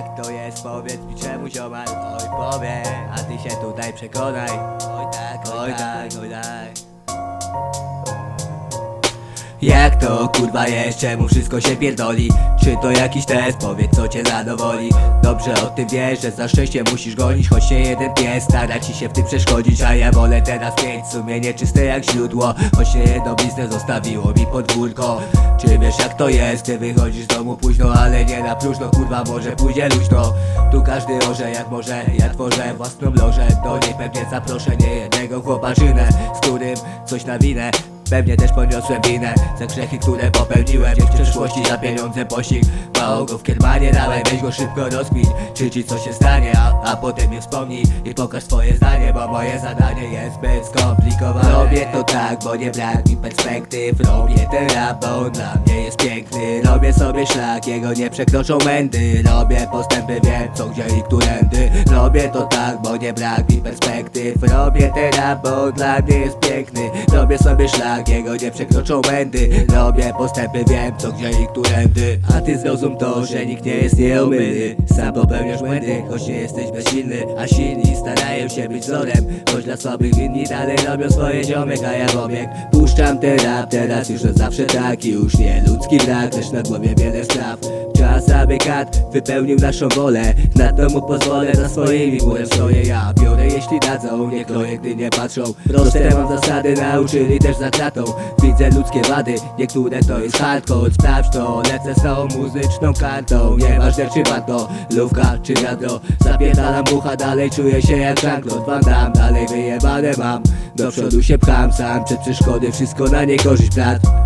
to jest, powiedz mi czemu ziomal? Oj powie, a ty się tutaj przekonaj. Oj tak, oj tak, oj tak jak to kurwa jest, czemu wszystko się pierdoli? Czy to jakiś test? Powiedz co cię zadowoli. Dobrze o tym wiesz, że za szczęście musisz gonić. Choć się jeden pies stara ci się w tym przeszkodzić. A ja wolę teraz mieć sumienie czyste jak źródło. Choć się jedno biznes zostawiło mi podwórko Czy wiesz jak to jest, ty wychodzisz z domu późno Ale nie na próżno, kurwa może pójdzie luźno? Tu każdy orze jak może, ja tworzę własną lożę. Do niej pewnie zaproszę nie jednego chłopaczynę Z którym coś na winę Pewnie też poniosłem winę. Za grzechy, które popełniłem Nie w przeszłości za pieniądze pościg. Mało go w kiermanie dałem, weź go szybko rozkmin Czy ci co się stanie, a, a potem mnie wspomnij I pokaż swoje zdanie, bo moje zadanie jest zbyt skomplikowane. Robię to tak, bo nie brak mi perspektyw. Robię ten rap, bo on dla mnie jest piękny. Robię sobie szlak, jego nie przekroczą mędy. Robię postępy, wiem co, gdzie i którędy Robię to tak, bo nie brak mi perspektyw. Robię ten rap, bo on dla mnie jest piękny. Robię sobie szlak, jego nie przekroczą mędy Robię postępy, wiem co, gdzie i którędy. A ty zrozum to, że nikt nie jest nieomylny. Sam popełniasz błędy, choć nie jesteś bezsilny. A silni starają się być wzorem Choć dla słabych inni dalej robią swoje ziomek. A ja pobieg puszczam ten rap, teraz już na zawsze tak Już nie ludzki brak, też na głowie wiele spraw. Czas, aby kat wypełnił naszą wolę. Na to mu pozwolę, za swoimi murem stoję ja Biorę jeśli dadzą, nie kroję, gdy nie patrzą Proste mam zasady, nauczyli też za Widzę ludzkie wady, niektóre to jest hardcore. Sprawdź to, lecę z całą muzyczną kartą. Nieważne czy warto, lówka czy wiadro Zapierdalam bucha, dalej czuję się jak Jean-Claude Van Damme. Dalej wyjebane mam, do przodu się pcham sam. Przed przeszkody, wszystko na niekorzyść brat